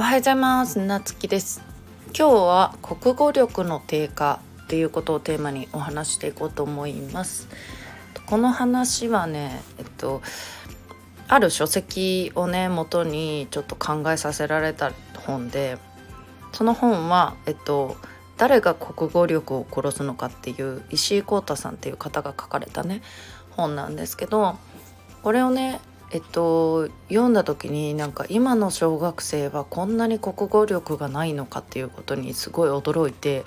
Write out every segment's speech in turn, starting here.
おはようございます。なつきです。今日は国語力の低下っていうことをテーマにお話していこうと思います。この話はねえっとある書籍をね元にちょっと考えさせられた本でその本はえっと誰が国語力を殺すのかっていう石井浩太さんっていう方が書かれたね本なんですけどこれをねえっと読んだ時になんか今の小学生はこんなに国語力がないのかっていうことにすごい驚いて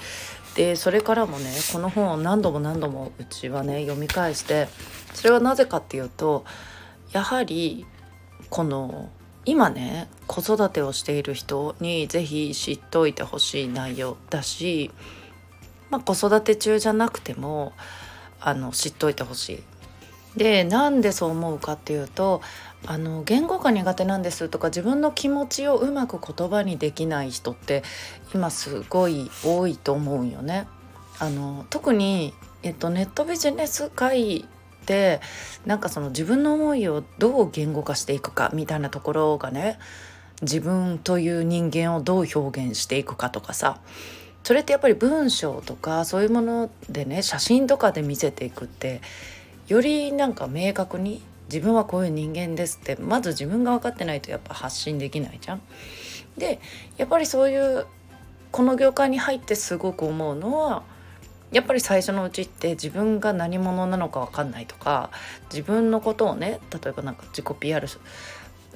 でそれからもねこの本を何度も何度もうちはね読み返してそれはなぜかっていうとやはりこの今ね子育てをしている人に是非知っておいてほしい内容だし、まあ、子育て中じゃなくてもあの知っておいてほしい。でなんでそう思うかっていうとあの言語が苦手なんですとか自分の気持ちをうまく言葉にできない人って今すごい多いと思うよね。あの特に、えっと、ネットビジネス界でなんかその自分の思いをどう言語化していくかみたいなところがね自分という人間をどう表現していくかとかさそれってやっぱり文章とかそういうものでね写真とかで見せていくってよりなんか明確に自分はこういう人間ですってまず自分が分かってないとやっぱ発信できないじゃん。でやっぱりそういうこの業界に入ってすごく思うのはやっぱり最初のうちって自分が何者なのか分かんないとか自分のことをね例えばなんか自己 PR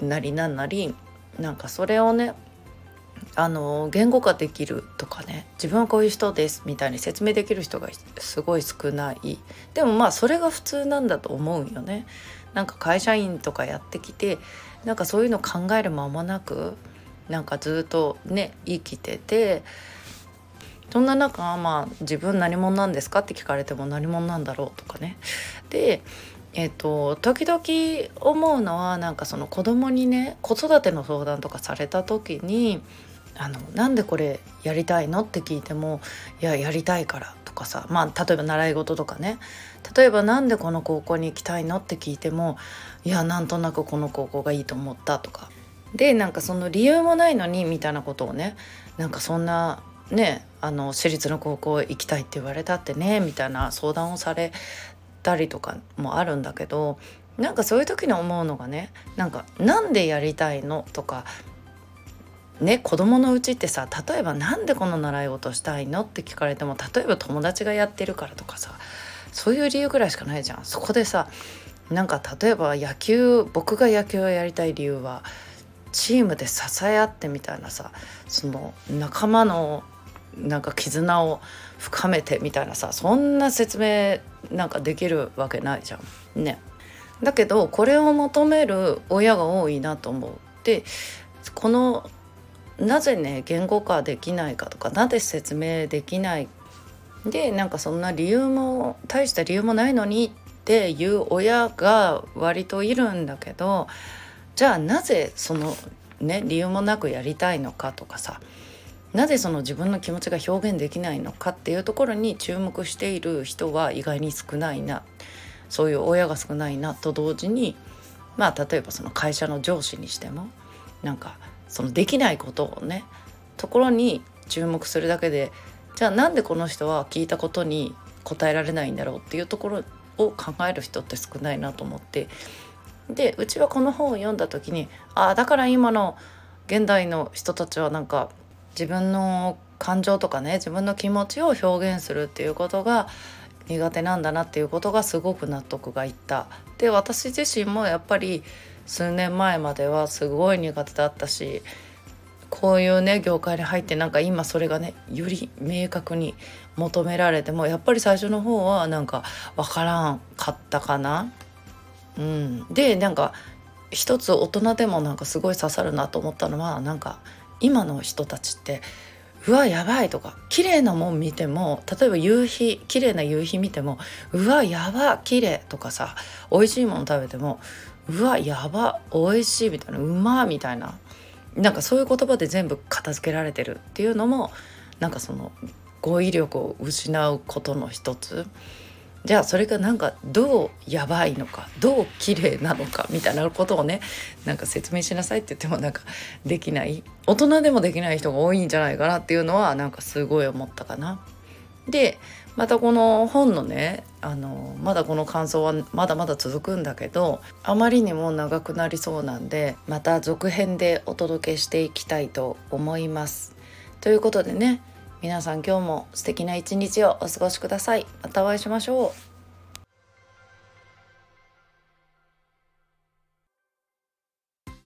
なりなんなりなんかそれをねあの言語化できるとかね自分はこういう人ですみたいに説明できる人がすごい少ない。でもまあそれが普通なんだと思うよね。なんか会社員とかやってきてなんかそういうの考える間もなくなんかずっとね生きててそんな中まあ自分何者なんですかって聞かれても何者なんだろうとかね。でえっと、時々思うのはなんかその子供にね子育ての相談とかされた時にあのなんでこれやりたいのって聞いてもいややりたいからとかさまあ例えば習い事とかね。例えばなんでこの高校に行きたいのって聞いてもいやなんとなくこの高校がいいと思ったとか。でなんかその理由もないのにみたいなことをねなんかそんなねあの私立の高校行きたいって言われたってねみたいな相談をされたりとかもあるんだけどなんかそういう時に思うのがねなんかなんでやりたいのとかね子供のうちってさ例えば何でこの習い事したいのって聞かれても例えば友達がやってるからとかさそういう理由ぐらいしかないじゃん。そこでさなんか例えば野球僕が野球をやりたい理由はチームで支え合ってみたいなさその仲間のなんか絆を深めてみたいなさそんな説明なんかできるわけないじゃん。ね。だけどこれを求める親が多いなと思う。でこのなぜね言語化できないかとかなぜ説明できない？でなんかそんな理由も大した理由もないのにっていう親が割といるんだけどじゃあなぜそのね理由もなくやりたいのかとかさなぜその自分の気持ちが表現できないのかっていうところに注目している人は意外に少ないな。そういう親が少ないなと同時にまあ例えばその会社の上司にしてもなんかそのできないことをねところに注目するだけでじゃあなんでこの人は聞いたことに答えられないんだろうっていうところを考える人って少ないなと思って。でうちはこの本を読んだ時にああだから今の現代の人たちはなんか自分の感情とかね自分の気持ちを表現するっていうことが苦手なんだなっていうことがすごく納得がいった。で私自身もやっぱり数年前まではすごい苦手だったしこういうね業界に入ってなんか今それがねより明確に求められてもやっぱり最初の方はなんか分からんかったかな。うん、でなんか一つ大人でもなんかすごい刺さるなと思ったのはなんか今の人たちってうわやばいとか綺麗なもん見ても例えば夕日綺麗な夕日見てもうわやば綺麗とかさ美味しいもの食べてもうわやば美味しいみたいなうまみたいななんかそういう言葉で全部片付けられてるっていうのもなんかその語彙力を失うことの一つ。じゃあそれがなんかどうやばいのかどう綺麗なのかみたいなことをねなんか説明しなさいって言ってもなんかできない大人でもできない人が多いんじゃないかなっていうのはなんかすごい思ったかな。でまたこの本のねあのまだこの感想はまだまだ続くんだけどあまりにも長くなりそうなんでまた続編でお届けしていきたいと思います。ということでね皆さん今日も素敵な一日をお過ごしください。またお会いしましょう。